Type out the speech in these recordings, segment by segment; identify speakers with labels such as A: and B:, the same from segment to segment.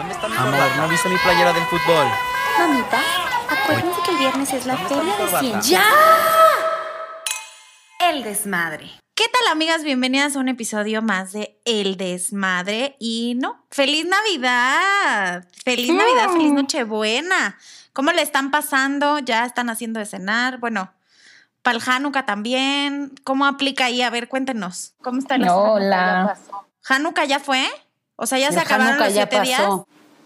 A: ¿Dónde está mi Amor, ¿no viste mi playera del fútbol?
B: Mamita, acuérdense que el viernes es la feria de ciencia.
C: ¡Ya! El desmadre. ¿Qué tal amigas? Bienvenidas a un episodio más de El Desmadre. Y no, feliz Navidad. Feliz Navidad, feliz Nochebuena. ¿Cómo le están pasando? ¿Ya están haciendo de cenar? Bueno, para el Hanukkah también. ¿Cómo aplica ahí? A ver, cuéntenos. ¿Cómo está el
D: No, Hola.
C: ¿Hanukkah ya fue? O sea, ya se acabaron
D: Hanukkah
C: los
D: ya
C: siete días.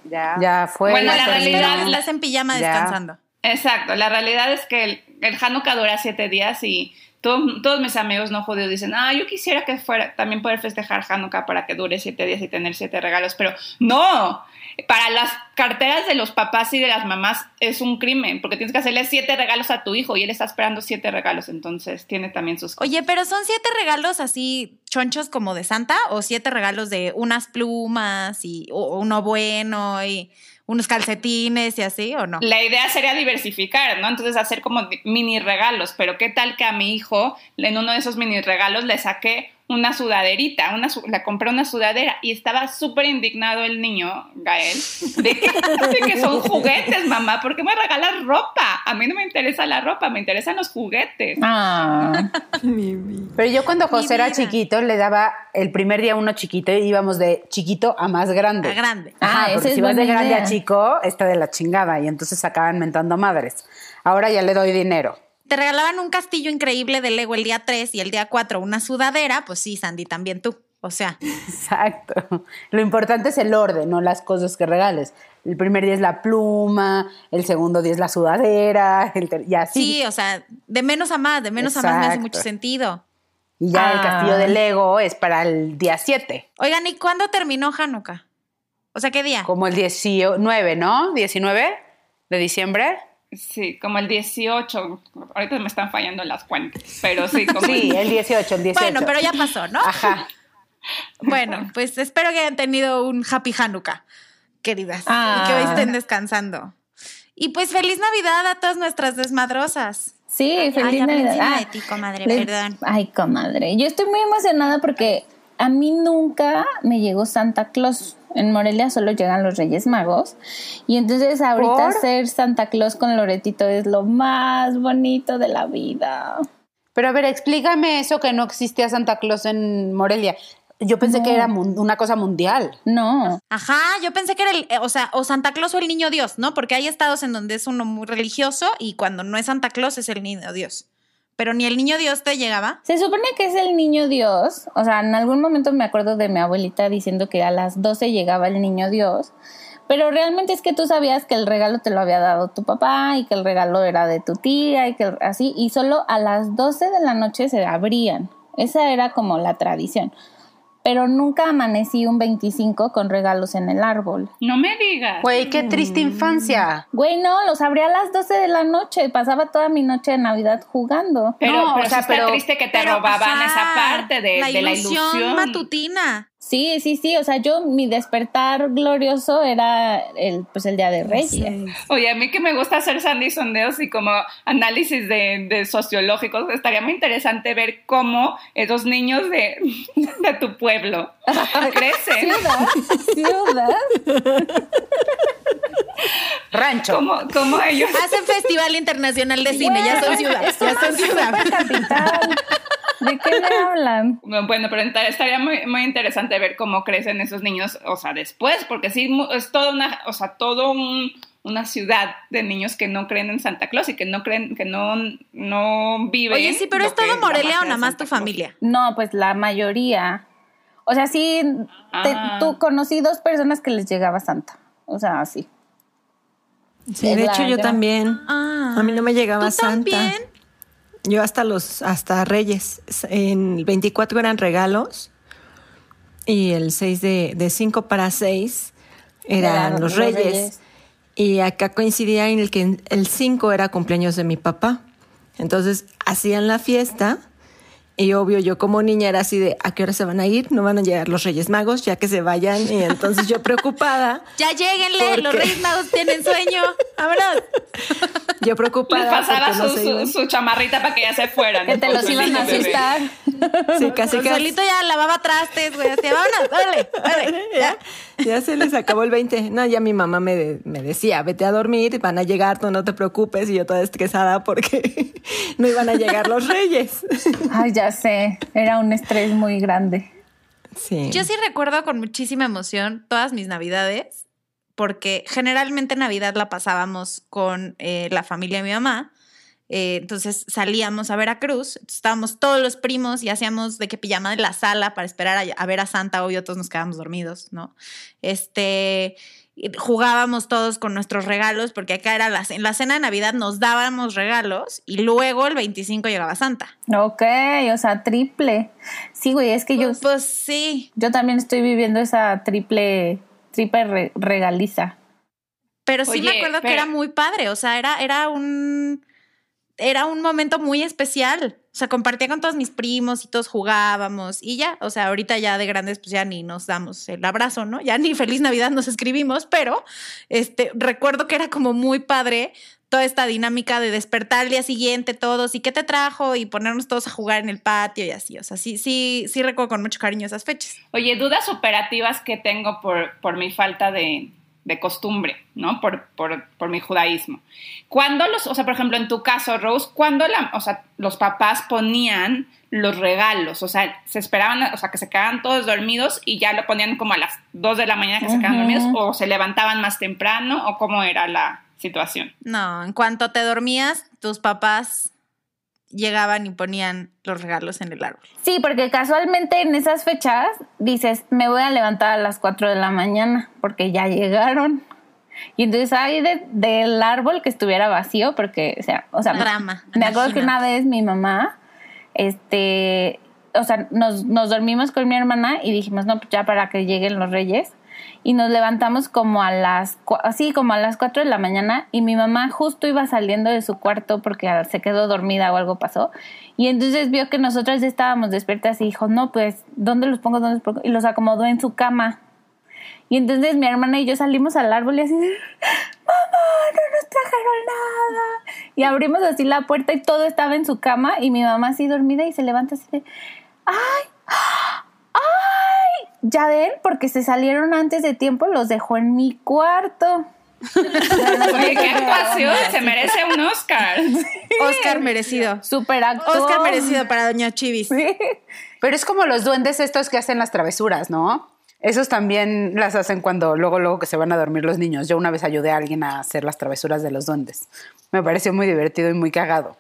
E: Ya.
D: Ya fue.
F: Bueno, la realidad
C: Estás en pijama
D: Ya.
C: descansando.
F: Exacto, la realidad es que el, el Hanukkah dura siete días y todo- todos mis amigos no judíos dicen, ah, yo quisiera que fuera también poder festejar Hanukkah para que dure siete días y tener siete regalos, pero no, para las carteras de los papás y de las mamás es un crimen, porque tienes que hacerle siete regalos a tu hijo y él está esperando siete regalos, entonces tiene también sus cosas.
C: Oye, pero son siete regalos así chonchos como de Santa o siete regalos de unas plumas y o- uno bueno y unos calcetines y así o no?
F: La idea sería diversificar, ¿no? Entonces hacer como mini regalos, pero qué tal que a mi hijo en uno de esos mini regalos le saqué una sudaderita, una su- le compré una sudadera y estaba súper indignado el niño, Gael, de que, de que son juguetes, mamá, ¿por qué me regalas ropa? A mí no me interesa la ropa, me interesan los juguetes.
D: Ah. Pero yo cuando José era chiquito le daba el primer día uno chiquito y íbamos de chiquito a más grande.
C: A grande.
D: Ajá,
G: Ah,
D: porque si vas de grande a chico, está de la chingada y entonces acaban mentando madres. Ahora ya le doy dinero.
C: Te regalaban un castillo increíble de Lego el día 3 y el día 4 una sudadera, pues sí, Sandy, también tú. O sea,
D: Exacto. Lo importante es el orden, no las cosas que regales. El primer día es la pluma, el segundo día es la sudadera, el y así.
C: sí, o sea, de menos a más, de menos a más me hace mucho sentido.
D: Y ya el
G: Ah.
D: castillo de Lego es para el día 7,
C: Oigan, ¿y cuándo terminó Hanukkah? O sea, ¿qué día?
D: como el 19, ¿no? 19 de diciembre.
F: Sí, como el 18, ahorita me están fallando las cuentas, pero sí, como
D: Sí,
F: el-
D: el 18, el 18.
C: Bueno, pero ya pasó, ¿no?
D: Ajá.
C: Bueno, pues espero que hayan tenido un happy Hanukkah, queridas,
G: Ah.
C: y que hoy estén descansando. Y pues feliz Navidad a todas nuestras desmadrosas.
G: Sí,
C: Ay,
G: feliz Navidad. Ah,
C: de ti, comadre,
G: les-
C: perdón.
G: Ay, comadre. Yo estoy muy emocionada porque a mí nunca me llegó Santa Claus. En Morelia solo llegan los Reyes Magos. Y entonces ahorita
D: ¿Por?
G: ser Santa Claus con Loretito es lo más bonito de la vida.
D: Pero a ver, explícame eso que no existía Santa Claus en Morelia. Yo pensé que era una cosa mundial.
G: No.
C: Ajá, yo pensé que era el, eh, o sea, o Santa Claus o el niño Dios, ¿no? Porque hay estados en donde es uno muy religioso y cuando no es Santa Claus es el niño Dios. Pero ni el niño Dios te llegaba.
G: Se supone que es el niño Dios. O sea, en algún momento me acuerdo de mi abuelita diciendo que a las 12 llegaba el niño Dios. Pero realmente es que tú sabías que el regalo te lo había dado tu papá y que el regalo era de tu tía y que así. Y solo a las 12 de la noche se abrían. Esa era como la tradición. Pero nunca amanecí un 25 con regalos en el árbol.
F: no me digas.
D: Güey, qué triste infancia.
G: Güey, no, los abría a las 12 de la noche. Pasaba toda mi noche de Navidad jugando.
F: Pero,
D: No,
F: pero
D: o sea,
F: sí está
D: pero-
F: triste que te
C: Pero,
F: robaban
C: ajá,
F: esa parte de
C: la
F: de la
C: ilusión
F: ilusión.
C: matutina.
G: Sí, sí, sí, o sea, yo mi despertar glorioso era el pues el día de Reyes.
F: Oye, a mí que me gusta hacer Sandy sondeos y como análisis de, de sociológicos, estaría muy interesante ver cómo esos niños de, de tu pueblo crecen.
G: Ciudad, ciudad.
D: Rancho.
F: Cómo, cómo ellos...
C: Hacen Festival Internacional de Cine, ya son ciudad, ya son ciudad.
G: capital. ¿De qué me hablan?
F: Bueno, pero estaría muy, muy interesante ver cómo crecen esos niños, o sea, después, porque sí, es toda una, o sea, todo un- una ciudad de niños que no creen en Santa Claus y que no creen, que no, no viven.
C: Oye, sí, pero ¿es todo Morelia o nada más tu familia?
G: No, pues la mayoría. O sea, sí, te-
F: Ah.
G: tú conocí dos personas que les llegaba Santa. O sea, sí.
E: Sí,
G: Es
E: de hecho yo también.
C: Ah.
E: A mí no me llegaba
C: ¿Tú
E: Santa.
C: también?
E: Yo hasta los hasta Reyes. En el 24 eran regalos y el 6 de, de 5 para 6 eran los
G: los
E: Reyes.
G: Reyes.
E: Y acá coincidía en el que el 5 era cumpleaños de mi papá. Entonces hacían la fiesta y obvio yo como niña era así de ¿a qué hora se van a ir? No van a llegar los Reyes Magos ya que se vayan y entonces yo preocupada
C: Ya lleguenle, los Reyes Magos tienen sueño. Vámonos.
E: Yo preocupada.
F: pasaba
E: no
F: su, su- chamarrita para que ya se fueran.
G: Que te los iban a asustar.
E: Sí, casi que
C: Solito ya lavaba trastes, güey. Así, vámonos, órale, órale.
E: ya, ya se les acabó el 20. No, ya mi mamá me, me decía, vete a dormir, van a llegar, tú no te preocupes. Y yo toda estresada porque no iban a llegar los reyes.
G: Ay, ya sé. Era un estrés muy grande.
E: Sí.
C: Yo sí recuerdo con muchísima emoción todas mis navidades, porque generalmente Navidad la pasábamos con eh, la familia de mi mamá. Eh, entonces salíamos a Veracruz, estábamos todos los primos y hacíamos de que pijama en la sala para esperar a, a ver a Santa, obvio todos nos quedábamos dormidos, ¿no? Este, jugábamos todos con nuestros regalos, porque acá era la, en la cena de Navidad nos dábamos regalos y luego el 25 llegaba Santa.
G: Ok, o sea, triple. Sí, güey, es que yo,
C: Pues sí,
G: yo también estoy viviendo esa triple, triple re- regaliza.
C: Pero sí me acuerdo que era muy padre, o sea, era, era un era un momento muy especial. O sea, compartía con todos mis primos y todos jugábamos y ya, o sea, ahorita ya de grandes pues ya ni nos damos el abrazo, ¿no? Ya ni feliz Navidad nos escribimos, pero este recuerdo que era como muy padre toda esta dinámica de despertar al día siguiente todos y qué te trajo y ponernos todos a jugar en el patio y así, o sea, sí sí sí recuerdo con mucho cariño esas fechas.
F: Oye, dudas operativas que tengo por, por mi falta de, de costumbre, ¿no? Por, por, por mi judaísmo. Cuando los, o sea, por ejemplo, en tu caso, Rose, cuando la, o sea, los papás ponían los regalos, o sea, se esperaban, o sea, que se quedaban todos dormidos y ya lo ponían como a las 2 de la mañana que se quedaban dormidos, o se levantaban más temprano, o cómo era la situación.
C: No, en cuanto te dormías, tus papás llegaban y ponían los regalos en el árbol.
G: Sí, porque casualmente en esas fechas dices, me voy a levantar a las 4 de la mañana porque ya llegaron. Y entonces de- del árbol que estuviera vacío porque, o sea, o sea
C: Drama,
G: me acuerdo que una vez mi mamá, este, o sea, nos, nos dormimos con mi hermana y dijimos, no, pues ya para que lleguen los reyes. Y nos levantamos como a las, así como a las 4 de la mañana y mi mamá justo iba saliendo de su cuarto porque se quedó dormida o algo pasó. Y entonces vio que nosotras ya estábamos despiertas y dijo, no, pues, ¿dónde los pongo? ¿Dónde los pongo? Y los acomodó en su cama. Y entonces mi hermana y yo salimos al árbol y así, mamá, no nos trajeron nada. Y abrimos así la puerta y todo estaba en su cama y mi mamá así dormida y se levanta así de, ay, ay, ya ven, porque se salieron antes de tiempo, los dejó en mi cuarto.
F: Oye, qué actuación, se merece un Oscar.
C: Oscar merecido.
G: Super acto.
C: Oscar merecido para Doña Chivis.
D: Pero es como los duendes estos que hacen las travesuras, ¿no? Esos también las hacen cuando luego, luego que se van a dormir los niños. Yo una vez ayudé a alguien a hacer las travesuras de los duendes. Me pareció muy divertido y muy cagado.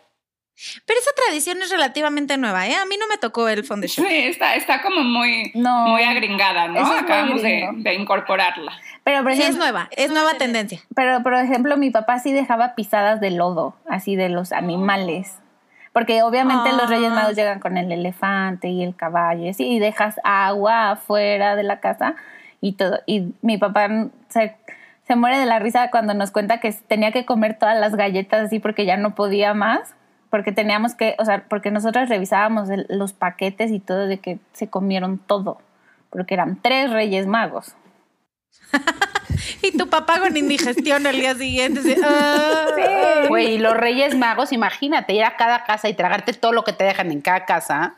C: Pero esa tradición es relativamente nueva, ¿eh? A mí no me tocó el foundation.
F: Sí, está, está como muy,
G: No.
F: muy agringada, ¿no? Acabamos de, incorporarla.
G: Pero, por
C: Sí, es nueva, es nueva tendencia.
G: Pero, por ejemplo, mi papá sí dejaba pisadas de lodo, así de los animales. Porque obviamente los Reyes
C: Ah.
G: Magos llegan con el elefante y el caballo, y así, y dejas agua afuera de la casa y todo. Y mi papá se, se muere de la risa cuando nos cuenta que tenía que comer todas las galletas así porque ya no podía más. Porque teníamos que, o sea, porque nosotros revisábamos el- los paquetes y todo de que se comieron todo. Porque eran tres Reyes Magos.
C: Y tu papá con indigestión el día siguiente. así, "Ah".
D: Güey, y los Reyes Magos, imagínate, ir a cada casa y tragarte todo lo que te dejan en cada casa.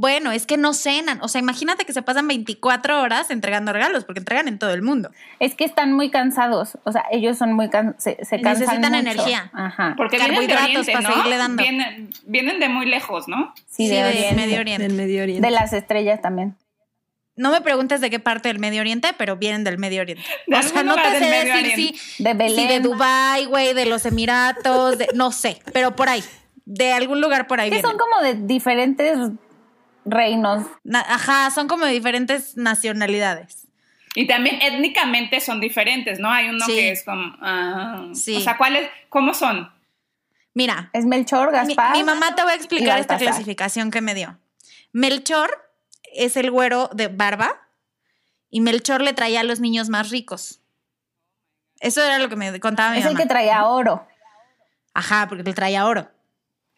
C: Bueno, es que no cenan. O sea, imagínate que se pasan 24 horas entregando regalos, porque entregan en todo el mundo.
G: Es que están muy cansados, o sea, ellos son muy can se, se cansan
C: Necesitan
G: mucho.
C: energía.
G: Ajá.
F: Porque vienen de
C: Carbohidratos
F: Oriente,
C: para
F: ¿no?
C: seguirle dando.
F: Vienen, vienen de muy lejos, ¿no?
G: Sí, de, Oriente.
C: Medio Oriente.
E: Del Medio Oriente.
G: De las estrellas también.
C: No me preguntes de qué parte del Medio Oriente, pero vienen del Medio Oriente.
F: De
C: o sea, no te sé
F: del
C: decir
F: Oriente.
C: si
G: De
C: si
G: Belén.
C: de Dubái, güey, de los Emiratos, de- no sé, pero por ahí, de algún lugar por ahí
G: Que
C: vienen.
G: son como de diferentes reinos.
C: Na- Ajá, son como de diferentes nacionalidades.
F: Y también étnicamente son diferentes, ¿no? Hay uno
C: Sí.
F: que es como... ah,
C: Sí.
F: O sea, ¿cuáles? ¿Cómo son?
C: Mira,
G: Es Melchor, Gaspar.
C: mi mamá te voy a explicar esta clasificación que me dio. Melchor es el güero de barba y Melchor le traía a los niños más ricos. Eso era lo que me contaba mi
G: Es el
C: mamá.
G: que traía oro.
C: Ajá, porque le traía oro.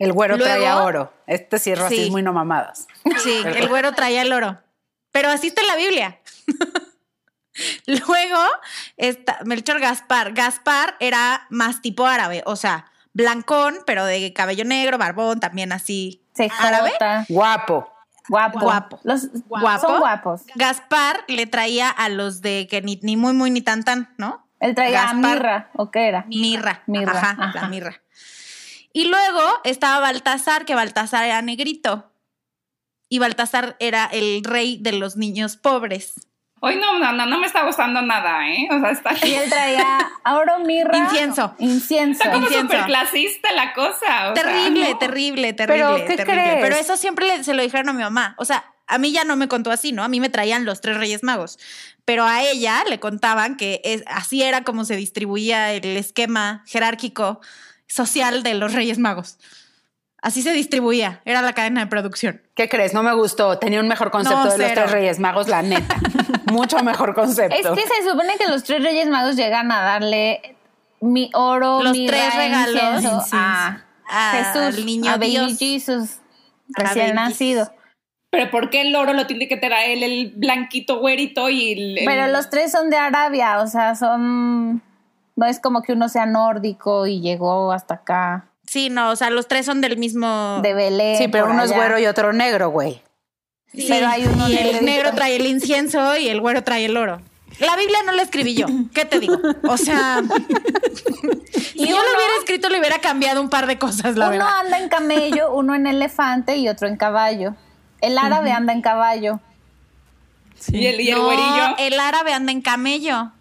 D: El güero
C: Luego-
D: traía oro. Este sí es
C: Sí.
D: racismo y no mamadas.
C: Sí, el güero traía el oro. Pero así está en la Biblia. Luego, esta, Melchor Gaspar. Gaspar era más tipo árabe, o sea, blancón, pero de cabello negro, barbón, también así. árabe.
G: Cejota.
D: Guapo.
G: Guapo.
C: Guapo.
G: Los,
C: Guapo.
G: Son guapos.
C: Gaspar le traía a los de que ni, ni muy, muy, ni tan, tan, ¿no?
G: Él traía a mirra, ¿o qué era?
C: Mirra.
G: Mirra,
C: Ajá,
G: ajá.
C: la mirra. Y luego estaba Baltasar, que Baltasar era negrito. Y Baltasar era el rey de los niños pobres.
F: Hoy no, no, no, no me está gustando nada, ¿eh? O sea, está,
G: Y él traía oro, mirra.
C: Incienso.
G: Incienso.
F: está como súper clasista la cosa. o sea,
C: Terrible,
F: ¿no?
C: terrible, terrible.
D: Pero, ¿qué
C: terrible.
D: crees?
C: Pero eso siempre le- se lo dijeron a mi mamá. O sea, a mí ya no me contó así, ¿no? A mí me traían los tres Reyes Magos. Pero a ella le contaban que es, así era como se distribuía el esquema jerárquico social de los Reyes Magos. Así se distribuía, era la cadena de producción.
D: ¿Qué crees? No me gustó. Tenía un mejor concepto
C: No,
D: de los tres Reyes Magos, la neta. Mucho mejor concepto.
G: Es que se supone que los tres reyes magos llegan a darle mi oro,
C: Los
G: mirra,
C: tres regalos.
G: a
C: A-
G: Jesús,
C: al niño
G: a Baby
C: Dios.
G: Jesus, recién nacido.
F: Pero ¿por qué el oro lo tiene que traer él, el blanquito güerito y el... el-
G: Pero los tres son de Arabia, o sea, son... No es como que uno sea nórdico y llegó hasta acá,
C: Sí, no, o sea, los tres son del mismo.
G: de Belén.
D: Sí, pero uno es güero y otro negro, güey.
C: Sí,
G: pero hay uno
C: y el negro trae el incienso y el güero trae el oro. La Biblia no la escribí yo. ¿Qué te digo? O sea, si yo lo hubiera escrito, le hubiera cambiado un par de cosas, la
G: Uno
C: verdad.
G: anda en camello, uno en elefante y otro en caballo. El árabe anda en caballo.
F: Y el, y el
C: no,
F: güerillo.
C: el árabe anda en camello.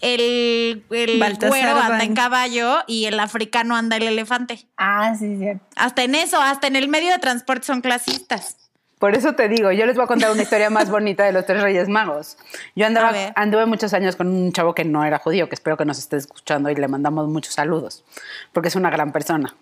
C: El, el
E: va
C: anda
E: en-
C: caballo y el africano anda el elefante.
G: Ah, sí, cierto.
C: Hasta en eso, hasta en el medio de transporte son clasistas.
D: Por eso te digo, yo les voy a contar una historia más bonita de los tres Reyes Magos. Yo andaba, anduve muchos años con un chavo que no era judío, que espero que nos esté escuchando y le mandamos muchos saludos, porque es una gran persona.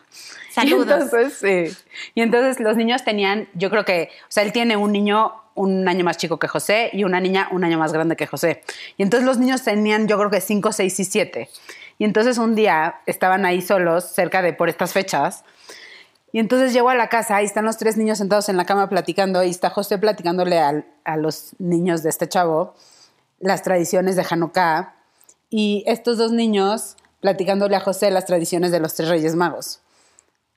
C: Saludos.
D: Y entonces, sí. Y entonces los niños tenían, yo creo que, o sea, él tiene un niño un año más chico que José y una niña un año más grande que José. Y entonces los niños tenían, yo creo que cinco, seis y siete. Y entonces un día estaban ahí solos, cerca de por estas fechas, y entonces llego a la casa y están los tres niños sentados en la cama platicando y está José platicándole al- a los niños de este chavo las tradiciones de Hanukkah y estos dos niños platicándole a José las tradiciones de los tres Reyes Magos.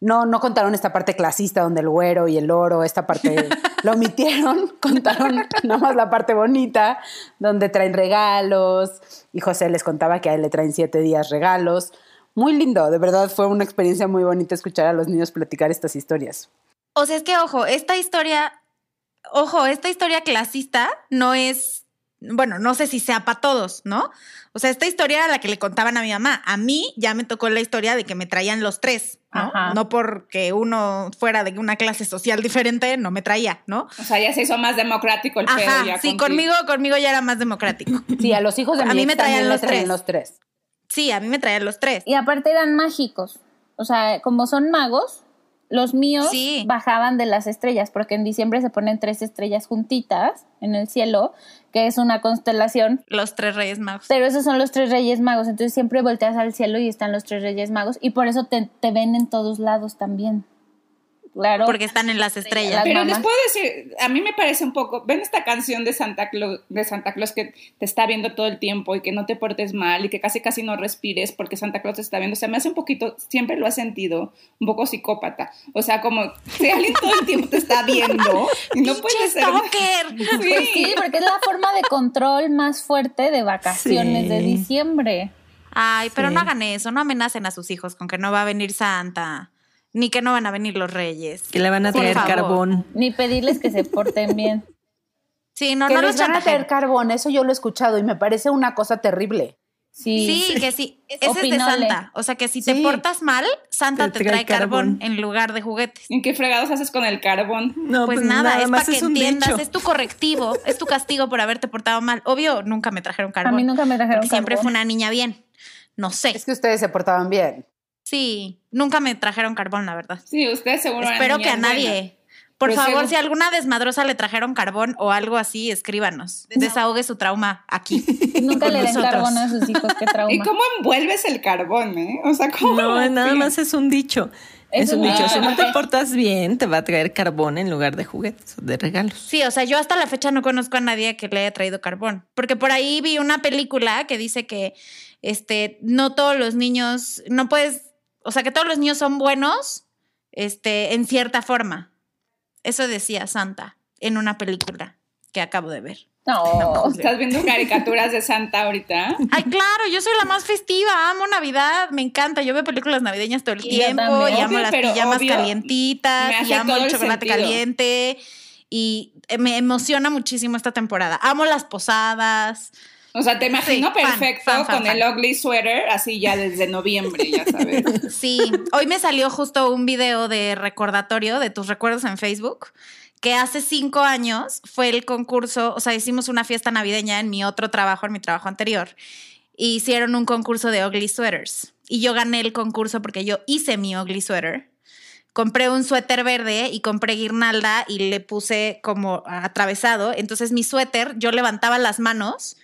D: No, no contaron esta parte clasista donde el güero y el oro, esta parte lo omitieron, contaron nada más la parte bonita, donde traen regalos y José les contaba que a él le traen siete días regalos. Muy lindo, de verdad fue una experiencia muy bonita escuchar a los niños platicar estas historias.
C: O sea, es que, ojo, esta historia, ojo, esta historia clasista no es, bueno, no sé si sea para todos, ¿no? O sea, esta historia era la que le contaban a mi mamá. A mí ya me tocó la historia de que me traían los tres, ¿no?
G: Ajá.
C: No porque uno fuera de una clase social diferente, no me traía, ¿no?
F: O sea, ya se hizo más democrático el pedo.
C: Ajá,
F: ya
C: sí,
F: contigo.
C: conmigo, conmigo ya era más democrático.
D: Sí, a los hijos de
C: A
D: mi
C: mí
D: ex
C: me traían los
D: traían
C: tres.
D: los tres.
C: Sí, a mí me traían los tres.
G: Y aparte eran mágicos. O sea, como son magos, los míos
C: Sí.
G: bajaban de las estrellas, porque en diciembre se ponen tres estrellas juntitas en el cielo, que es una constelación.
C: Los tres reyes magos.
G: Pero esos son los tres reyes magos. Entonces siempre volteas al cielo y están los tres reyes magos. Y por eso te, te ven en todos lados también. Claro.
C: Porque están en las estrellas.
G: Las
F: Pero
G: mamás.
F: les puedo decir, a mí me parece un poco, ven esta canción de Santa Claus, de Santa Claus que te está viendo todo el tiempo y que no te portes mal y que casi casi no respires porque Santa Claus te está viendo. O sea, me hace un poquito, siempre lo he sentido, un poco psicópata. O sea, como si alguien todo el tiempo te está viendo y no puede
C: ¡Pinche
F: ser.
G: Pues sí, porque es la forma de control más fuerte de vacaciones de diciembre.
C: Ay, pero
E: Sí.
C: no hagan eso, no amenacen a sus hijos con que no va a venir Santa, ni que no van a venir los reyes.
E: Que le van a traer carbón.
G: Ni pedirles que se porten bien.
C: Sí, no,
D: que
C: no
D: les
C: los
D: van a traer carbón, eso yo lo he escuchado y me parece una cosa terrible.
G: Sí.
C: Sí, que sí. Ese es de. Santa. O sea, que si
D: Sí.
C: te portas mal, Santa
E: Te
C: te,
E: trae
C: trae carbón,
E: carbón.
C: en lugar de juguetes.
F: ¿En qué fregados haces con el carbón?
E: No,
C: pues, nada, es
E: más
C: para que
E: es
C: entiendas,
E: dicho.
C: es tu correctivo, es tu castigo por haberte portado mal. Obvio, nunca me trajeron carbón.
G: A mí nunca me trajeron
C: porque siempre
G: carbón.
C: fue una niña bien. No sé.
D: Es que ustedes se portaban bien.
C: Sí, nunca me trajeron carbón, la verdad.
F: Sí, ustedes seguro
C: Espero que a nadie. Por
F: Pues
C: favor, si a alguna desmadrosa le trajeron carbón o algo así, escríbanos. Desahogue su trauma aquí.
G: Nunca le den carbón a sus hijos, qué trauma.
F: ¿Y cómo envuelves el carbón, eh? O sea, ¿cómo?
E: No, nada más es un dicho. Es,
G: Es
E: un dicho. Si no te portas bien, te va a traer carbón en lugar de juguetes o de regalos.
C: Sí, o sea, yo hasta la fecha no conozco a nadie que le haya traído carbón. Porque por ahí vi una película que dice que este, no todos los niños, no puedes, o sea, que todos los niños son buenos este, en cierta forma. Eso decía Santa en una película que acabo de ver.
G: No,
F: ¿Estás viendo caricaturas de Santa ahorita?
C: Ay, claro, yo soy la más festiva, amo Navidad, me encanta. Yo veo películas navideñas todo el
G: Yo
C: tiempo y amo
F: Obvio,
C: las
F: pero
C: pijamas
F: obvio,
C: calientitas y amo el
F: el
C: chocolate
F: sentido.
C: caliente y eh, me emociona muchísimo esta temporada. Amo las posadas.
F: O sea, te imagino
C: Sí,
F: perfecto
C: fan, fan,
F: con el ugly sweater, así ya desde noviembre, ya sabes.
C: Sí, hoy me salió justo un video de recordatorio de tus recuerdos en Facebook, que hace cinco años fue el concurso, o sea, hicimos una fiesta navideña en mi otro trabajo, en mi trabajo anterior, y hicieron un concurso de ugly sweaters. Y yo gané el concurso porque yo hice mi ugly sweater. Compré un suéter verde y compré guirnalda y le puse como atravesado. Entonces mi suéter, yo levantaba las manos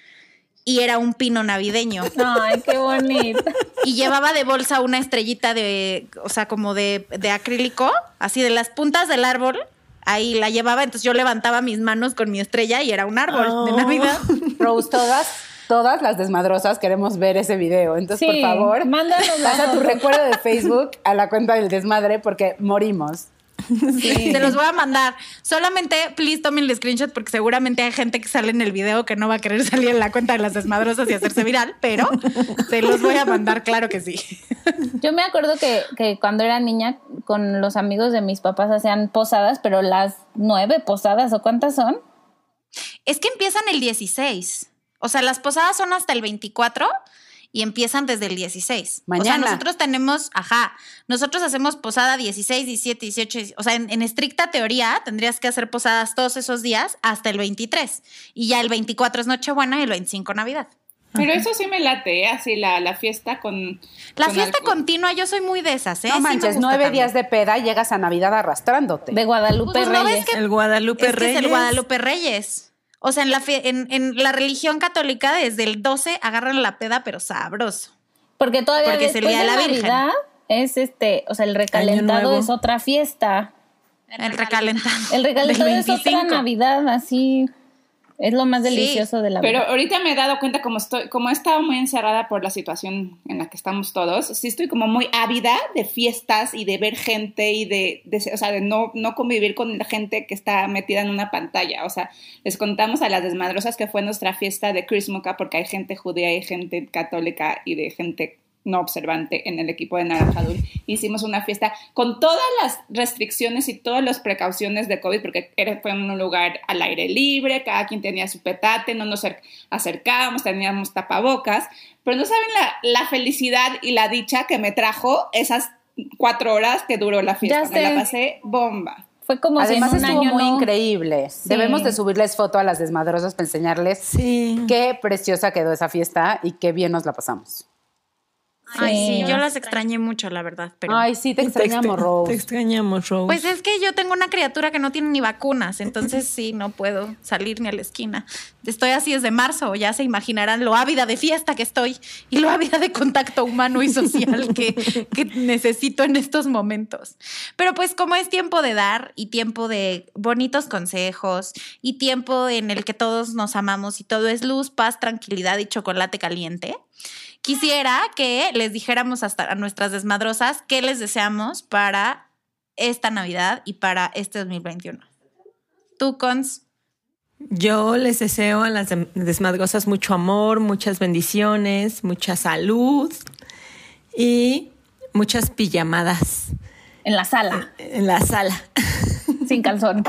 C: y era un pino navideño
G: ay, qué bonito.
C: y llevaba de bolsa una estrellita de, o sea, como de, de acrílico, así de las puntas del árbol. Ahí la llevaba, entonces yo levantaba mis manos con mi estrella y era un árbol de
E: Oh.
C: Navidad.
D: Rose, todas, todas las desmadrosas queremos ver ese video. Entonces,
G: Sí,
D: por favor,
G: mándanos
D: pasa tu recuerdo de Facebook a la cuenta del desmadre porque morimos.
G: Sí.
C: Se los voy a mandar. Solamente, please, tomen el screenshot porque seguramente hay gente que sale en el video que no va a querer salir en la cuenta de las desmadrosas y hacerse viral, pero se los voy a mandar, claro que sí.
G: Yo me acuerdo que, que cuando era niña con los amigos de mis papás hacían posadas, pero las nueve posadas o cuántas son.
C: Es que empiezan el 16. O sea, las posadas son hasta el 24 y empiezan desde el 16. O sea,
D: Mañana.
C: nosotros tenemos, ajá, nosotros hacemos posada 16, 17, 18, 18. o sea, en, en estricta teoría tendrías que hacer posadas todos esos días hasta el 23. Y ya el 24 es Nochebuena y el 25 Navidad.
F: Pero eso sí me late, ¿eh? así la, la fiesta con.
C: La
F: con
C: fiesta
F: alcohol.
C: continua, yo soy muy de esas, ¿eh?
D: No
C: Sí
D: manches,
C: gusta
D: nueve
C: también.
D: días de peda llegas a Navidad arrastrándote.
G: De Guadalupe
C: Pues, ¿no ves
G: Reyes.
C: que-
E: El Guadalupe
C: Es que
E: Reyes.
C: es el Guadalupe Reyes. O sea, en la, en, en la religión católica, desde el 12 agarran la peda, pero sabroso.
G: Porque todavía
C: Porque
G: después
C: de la Virgen.
G: Navidad es este, o sea, el recalentado es otra fiesta.
C: El recalentado.
G: El recalentado es otra
C: 25.
G: Navidad, así es lo más
C: Sí,
G: delicioso de la
F: Pero
G: vida.
F: ahorita me he dado cuenta, como estoy, como he estado muy encerrada por la situación en la que estamos todos, sí estoy como muy ávida de fiestas y de ver gente y de, de- o sea, de no, no convivir con la gente que está metida en una pantalla. O sea, les contamos a las desmadrosas que fue nuestra fiesta de Chrismukkah porque hay gente judía y gente católica y de gente no observante en el equipo de Naranjadul. Hicimos una fiesta con todas las restricciones y todas las precauciones de COVID, porque era, fue en un lugar al aire libre, cada quien tenía su petate, no nos acer- acercábamos, teníamos tapabocas, pero no saben la, la felicidad y la dicha que me trajo esas cuatro horas que duró la fiesta.
G: Ya
F: Me la
G: sé.
F: pasé bomba.
G: Fue como
D: Además
G: si en un
D: estuvo
G: año
D: muy
G: no-
D: increíble. Debemos de subirles foto a las desmadrosas para enseñarles
E: Sí.
D: qué preciosa quedó esa fiesta y qué bien nos la pasamos.
C: Ay, sí,
G: Sí.
C: yo las extrañé mucho, la verdad. Pero...
D: Ay, sí, te extrañamos,
E: extra-
D: Rose.
E: Te extrañamos, Rose.
C: Pues es que yo tengo una criatura que no tiene ni vacunas, entonces sí, no puedo salir ni a la esquina. Estoy así desde marzo, ya se imaginarán lo ávida de fiesta que estoy y lo ávida de contacto humano y social que, que necesito en estos momentos. Pero pues como es tiempo de dar y tiempo de bonitos consejos y tiempo en el que todos nos amamos y todo es luz, paz, tranquilidad y chocolate caliente, quisiera que les dijéramos hasta a nuestras desmadrosas qué les deseamos para esta Navidad y para este 2021. Tú, Cons.
E: Yo les deseo a las desmadrosas mucho amor, muchas bendiciones, mucha salud y muchas pijamadas
G: en la sala,
E: en la sala.
G: sin calzón.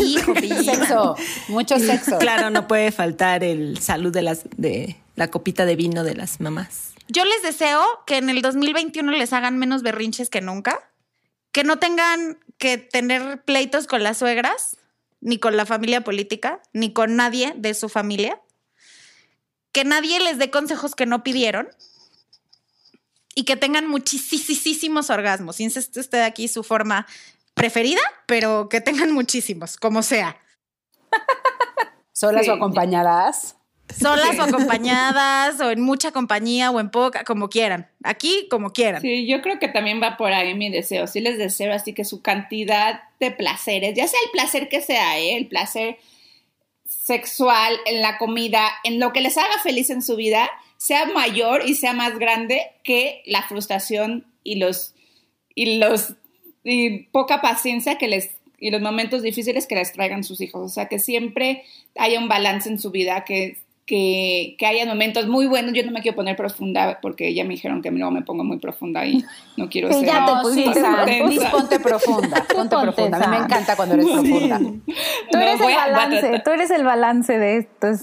C: Hijo, pillina.
D: Sexo, mucho sexo.
E: Claro, no puede faltar el salud de las de la copita de vino de las mamás.
C: Yo les deseo que en el 2021 les hagan menos berrinches que nunca, que no tengan que tener pleitos con las suegras, ni con la familia política, ni con nadie de su familia, que nadie les dé consejos que no pidieron y que tengan muchísimos orgasmos. Insiste usted aquí su forma preferida, pero que tengan muchísimos, como sea.
D: Solas
F: Sí.
D: o acompañadas.
C: Solas o acompañadas, o en mucha compañía, o en poca, como quieran. Aquí, como quieran.
F: Sí, yo creo que también va por ahí mi deseo. Sí les deseo así que su cantidad de placeres, ya sea el placer que sea, ¿eh? el placer sexual, en la comida, en lo que les haga feliz en su vida, sea mayor y sea más grande que la frustración y los y los y poca paciencia que les y los momentos difíciles que les traigan sus hijos. O sea, que siempre haya un balance en su vida, que, que, que haya momentos muy buenos. Yo no me quiero poner profunda porque ya me dijeron que luego me pongo muy profunda y no quiero ser.
G: ya te pusiste
D: ponte profunda. Ponte profunda. A mí me encanta cuando eres profunda.
G: Tú eres el
F: a- voy a
G: balance, tú eres el balance de estos.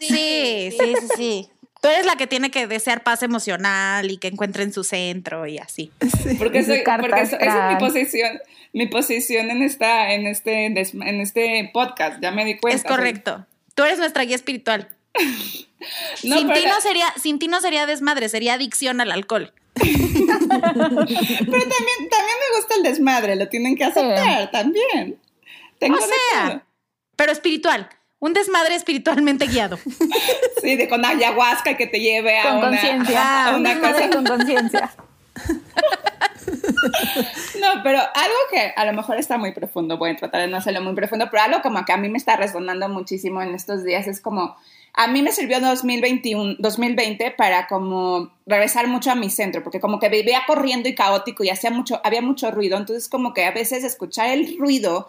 C: Sí, sí, sí, sí. Tú eres la que tiene que desear paz emocional y que encuentre en su centro y así.
F: Porque, soy- porque eso- esa es mi posición, mi posición en esta, en este, en este podcast. Ya me di cuenta.
C: Es correcto. Tú eres nuestra guía espiritual.
F: No,
C: sin, ti no sería, sin ti no sería desmadre, sería adicción al alcohol.
F: pero también, también me gusta el desmadre, lo tienen que aceptar también. Tengo
C: O sea, pero espiritual. Un desmadre espiritualmente guiado.
F: Sí, de con ayahuasca que te lleve a
G: Con
F: una,
G: conciencia.
F: a una
G: Madre
F: cosa.
G: con conciencia.
F: No, pero algo que a lo mejor está muy profundo, voy a tratar de no hacerlo muy profundo, pero algo como que a mí me está resonando muchísimo en estos días es como, a mí me sirvió 2021, 2020 para como regresar mucho a mi centro, porque como que vivía corriendo y caótico y hacía mucho, había mucho ruido, entonces como que a veces escuchar el ruido,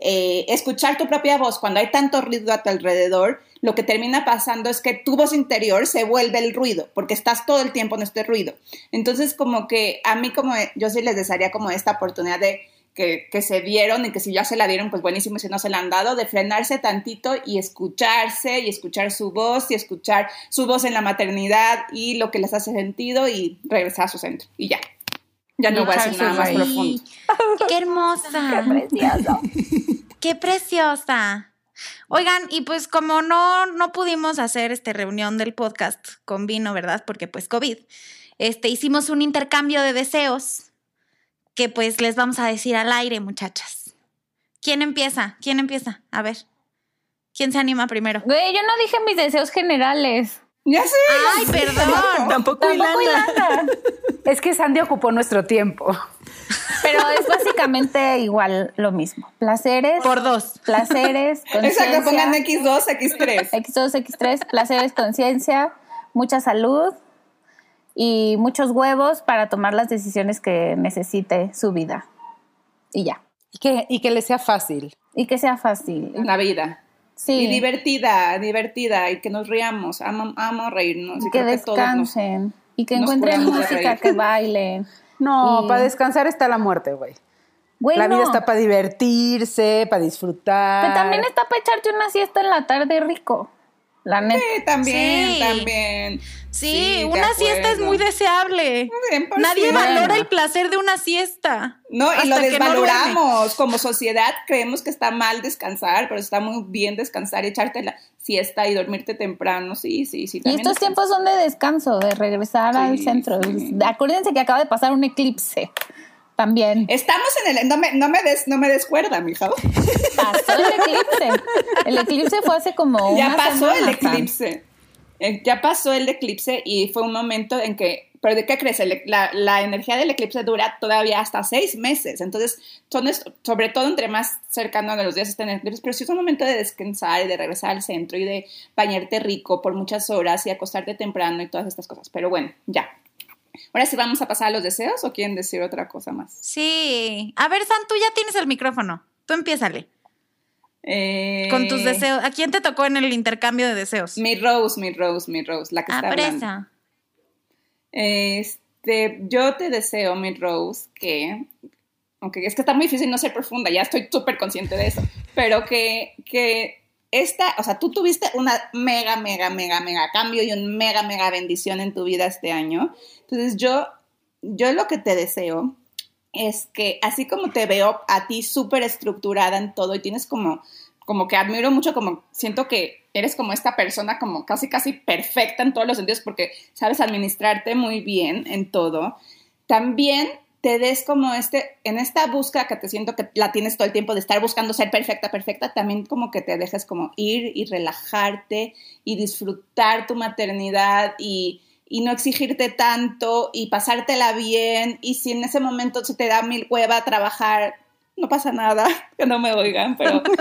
F: eh, escuchar tu propia voz cuando hay tanto ruido a tu alrededor, lo que termina pasando es que tu voz interior se vuelve el ruido, porque estás todo el tiempo en este ruido. Entonces, como que a mí, como yo sí les desearía como esta oportunidad de que, que se dieron y que si ya se la dieron, pues buenísimo, si no se la han dado, de frenarse tantito y escucharse y escuchar su voz y escuchar su voz en la maternidad y lo que les hace sentido y regresar a su centro. Y ya. Ya no voy a decir nada más profundo.
C: Qué hermosa.
G: Precioso.
C: Qué preciosa. Oigan, y pues como no, no pudimos hacer este reunión del podcast con vino, ¿verdad? Porque pues COVID, este, hicimos un intercambio de deseos que pues les vamos a decir al aire, muchachas. ¿Quién empieza? ¿Quién empieza? A ver. ¿Quién se anima primero?
G: Güey, yo no dije mis deseos generales.
F: Ya sé.
C: Ay, perdón.
E: Tampoco,
G: Tampoco
E: Ilana.
D: Es que Sandy ocupó nuestro tiempo.
G: Pero es básicamente igual lo mismo. Placeres.
C: Por dos.
G: Placeres,
F: Exacto, pongan
G: conciencia.
F: X2, X3.
G: X2, X3, placeres, conciencia, mucha salud y muchos huevos para tomar las decisiones que necesite su vida. Y ya.
D: Y que, y que le sea fácil.
G: Y que sea fácil.
F: La vida.
G: Sí.
F: Y divertida, divertida, y que nos riamos. Amo, amo reírnos. Y
G: que
F: creo que nos-
G: descansen. Y que encuentren música, que bailen.
D: No,
G: Y-
D: para descansar está la muerte, güey. La vida está para divertirse, para disfrutar.
G: Pero también está para echarte una siesta en la tarde rico. La neta.
F: Sí, también,
C: Sí.
F: también.
C: Sí, una siesta es muy deseable.
F: 100%.
C: Nadie valora el placer de una siesta.
F: No, y lo
C: no
F: desvaloramos. Como sociedad creemos que está mal descansar, pero está muy bien descansar y echarte la siesta y dormirte temprano. Sí, sí, sí.
G: Y estos tiempos son de descanso, de regresar
F: Sí,
G: al centro.
F: sí.
G: Acuérdense que acaba de pasar un eclipse. También.
F: Estamos en el... No me, no me, des, no me descuerda, mija.
G: Pasó el eclipse. El eclipse fue hace como
F: ya
G: una
F: pasó el eclipse. Eh, Ya pasó el eclipse y fue un momento en que, pero ¿de qué crees? El- la, la energía del eclipse dura todavía hasta seis meses. Entonces, son sobre todo entre más cercano a los días estén eclipses, pero sí es un momento de descansar y de regresar al centro y de bañarte rico por muchas horas y acostarte temprano y todas estas cosas. Pero bueno, ya. Ahora sí vamos a pasar a los deseos o quieren decir otra cosa más.
C: Sí. A ver, San, tú ya tienes el micrófono. Tú empiézale.
F: Eh,
C: Con tus deseos. ¿A quién te tocó en el intercambio de deseos?
F: Mi Rose, mi Rose, mi Rose, la que
C: Ah,
F: está hablando. Este, yo te deseo, mi Rose, que, aunque es que está muy difícil no ser profunda, ya estoy súper consciente de eso, pero que, que esta, o sea, tú tuviste una mega, mega, mega, mega cambio y un mega, mega bendición en tu vida este año. Entonces yo, yo lo que te deseo es que así como te veo a ti súper estructurada en todo y tienes como, como que admiro mucho, como siento que eres como esta persona como casi, casi perfecta en todos los sentidos porque sabes administrarte muy bien en todo. También te des como este, en esta búsqueda que te siento que la tienes todo el tiempo de estar buscando ser perfecta, perfecta, también como que te dejes como ir y relajarte y disfrutar tu maternidad y, y no exigirte tanto y pasártela bien. Y si en ese momento se te da mil hueva trabajar, no pasa nada, que no me oigan, pero...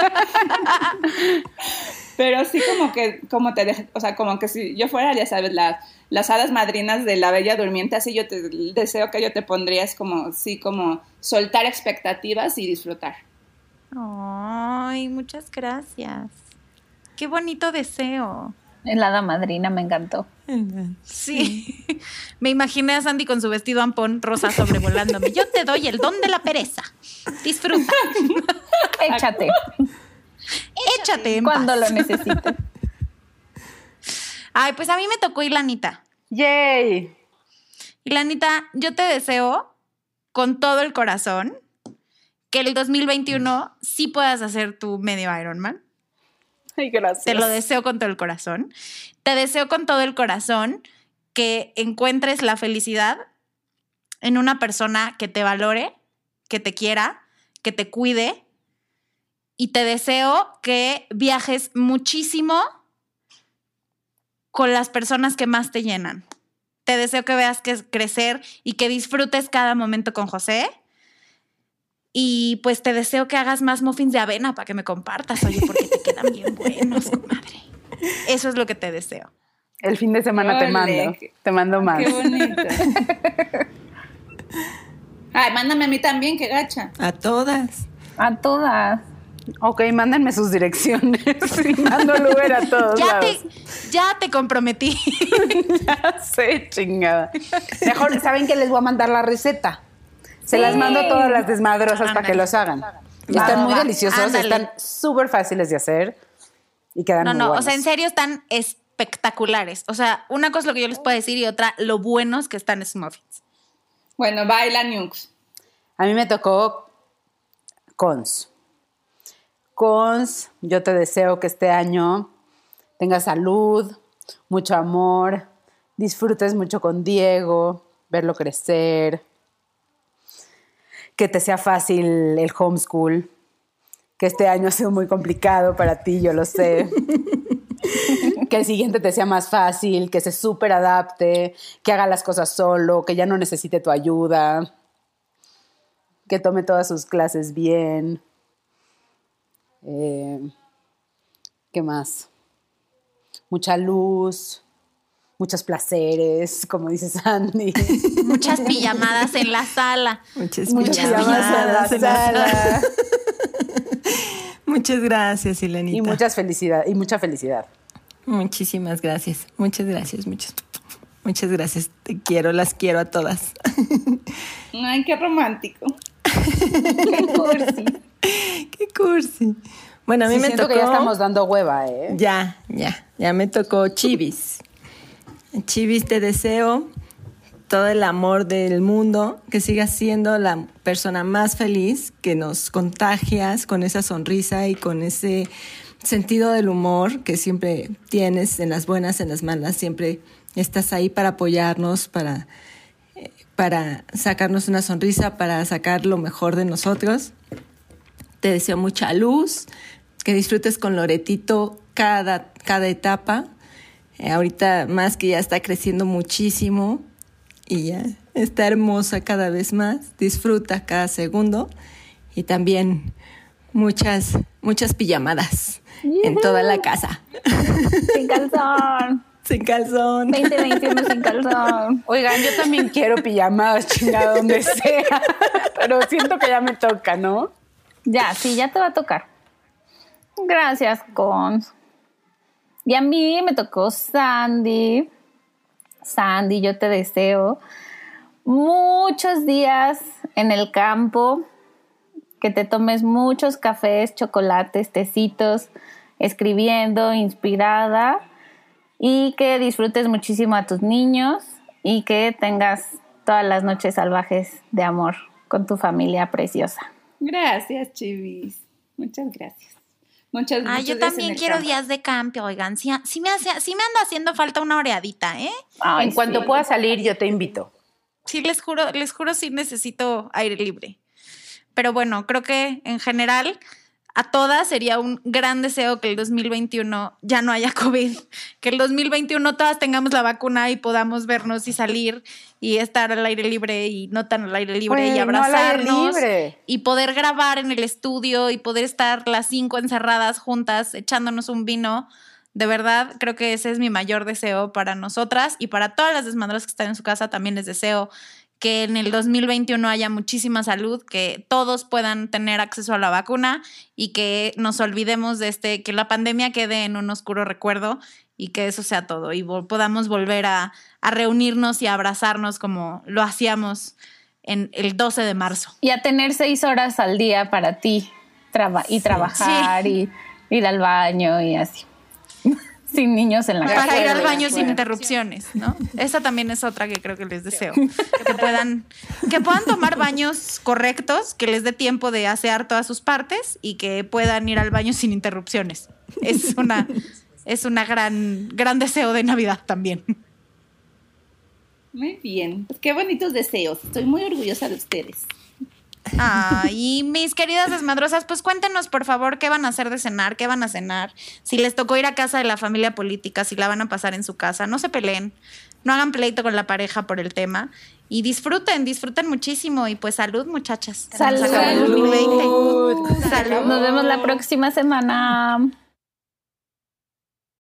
F: pero sí como que, como te dejes, o sea, como que si yo fuera, ya sabes, las, las hadas madrinas de la Bella Durmiente, así yo te, el deseo que yo te pondría es como, sí, como soltar expectativas y disfrutar.
C: Ay, muchas gracias. Qué bonito deseo.
G: El hada madrina me encantó.
C: Sí. Me imaginé a Sandy con su vestido ampón rosa sobrevolándome. Yo te doy el don de la pereza. Disfruta.
G: Échate
C: Échate en
G: cuando
C: paz.
G: lo necesites.
C: Ay, pues a mí me tocó Ilanita.
D: ¡Yay!
C: Ilanita, yo te deseo con todo el corazón que el 2021 sí puedas hacer tu medio Ironman.
D: Ay, gracias.
C: Te lo deseo con todo el corazón. Te deseo con todo el corazón que encuentres la felicidad en una persona que te valore, que te quiera, que te cuide. Y te deseo que viajes muchísimo con las personas que más te llenan. Te deseo que veas que crecer y que disfrutes cada momento con José. Y pues te deseo que hagas más muffins de avena para que me compartas, oye, porque te quedan bien buenos, comadre. Eso es lo que te deseo.
D: El fin de semana te mando. Te mando más.
F: Qué bonito. Ay, mándame a mí también, qué gacha.
E: A todas.
G: A todas.
D: Ok, mándenme sus direcciones. y mando el Uber a todos
C: Ya
D: lados.
C: te, ya te comprometí.
D: Ya sé, chingada. Mejor, ¿saben que les voy a mandar la receta? Se las mando a todas las desmadrosas para que los hagan.
C: Va,
D: están muy
C: va.
D: deliciosos, están súper fáciles de hacer y quedan
C: No,
D: muy
C: no, o sea, en serio están espectaculares. O sea, una cosa es lo que yo les puedo decir y otra, lo buenos que están esos muffins.
F: Bueno, baila Nukes.
D: A mí me tocó cons. Cons, yo te deseo que este año tengas salud, mucho amor, disfrutes mucho con Diego, verlo crecer, que te sea fácil el homeschool, que este año ha sido muy complicado para ti, yo lo sé. que el siguiente te sea más fácil, que se súper adapte, que haga las cosas solo, que ya no necesite tu ayuda que tome todas sus clases bien. Eh, ¿Qué más? Mucha luz, muchos placeres, como dice Sandy.
C: Muchas pijamadas en la sala.
E: Muchas,
D: Muchas llamadas en la sala.
E: Muchas gracias, Elenita.
D: Y muchas felicidad, y mucha felicidad.
E: Muchísimas gracias. Muchas gracias, muchas. Muchas gracias. Te quiero, las quiero a todas.
F: Ay, qué romántico.
G: Qué cursi.
E: Qué cursi. Bueno, a mí
D: Sí,
E: me
D: siento
E: tocó.
D: que ya estamos dando hueva, ¿eh?
E: Ya, ya, ya me tocó Chivis. Chivis, te deseo todo el amor del mundo, que sigas siendo la persona más feliz, que nos contagias con esa sonrisa y con ese sentido del humor que siempre tienes en las buenas, en las malas, siempre estás ahí para apoyarnos, para, para sacarnos una sonrisa, para sacar lo mejor de nosotros. Te deseo mucha luz, que disfrutes con Loretito cada, cada etapa. Eh, ahorita más que ya está creciendo muchísimo y ya está hermosa cada vez más. Disfruta cada segundo y también muchas, muchas pijamadas en toda la casa.
G: Sin calzón.
E: Sin calzón.
G: 2021 sin calzón.
D: Oigan, yo también quiero pijamadas, chingada, donde sea. Pero siento que ya me toca, ¿no?
G: Ya, sí, ya te va a tocar. Gracias, Cons. Y a mí me tocó Sandy. Sandy, yo te deseo muchos días en el campo, que te tomes muchos cafés, chocolates, tecitos, escribiendo, inspirada y que disfrutes muchísimo a tus niños y que tengas todas las noches salvajes de amor con tu familia preciosa.
F: Gracias, Chivis. Muchas gracias. Muchas
C: Ah, yo también quiero
F: campo.
C: días de campo, oigan. Sí, sí me, hace, sí me anda haciendo falta una oreadita, ¿eh?
D: en cuanto pueda salir, yo te invito.
C: sí, les juro, les juro, sí necesito aire libre. Pero bueno, creo que en general a todas sería un gran deseo que el 2021 ya no haya COVID, que el 2021 todas tengamos la vacuna y podamos vernos y salir y estar al aire libre y no tan al aire libre y
D: Güey, no
C: abrazarnos
D: libre.
C: y poder grabar en el estudio y poder estar las cinco encerradas juntas echándonos un vino. De verdad, creo que ese es mi mayor deseo para nosotras y para todas las desmadras que están en su casa. También les deseo que en el 2021 haya muchísima salud, que todos puedan tener acceso a la vacuna y que nos olvidemos de este, que la pandemia quede en un oscuro recuerdo y que eso sea todo y vol- podamos volver a, a reunirnos y a abrazarnos como lo hacíamos en el 12 de marzo.
G: Y a tener seis horas al día para ti traba- y trabajar y ir al baño y así. Sin niños en la casa.
C: Para ir al baño sin interrupciones, ¿no? Esa también es otra que creo que les deseo. Que puedan, que puedan tomar baños correctos, que les dé tiempo de asear todas sus partes y que puedan ir al baño sin interrupciones. Es una, es una gran, gran deseo de Navidad también.
H: Muy bien, pues qué bonitos deseos. Estoy muy orgullosa de ustedes.
C: Ah, y mis queridas desmadrosas, pues cuéntenos por favor qué van a hacer de cenar, qué van a cenar, si les tocó ir a casa de la familia política, si la van a pasar en su casa, no se peleen, no hagan pleito con la pareja por el tema y disfruten, disfruten muchísimo y pues salud muchachas.
G: Salud.
C: 2020. Salud.
G: Nos vemos la próxima semana.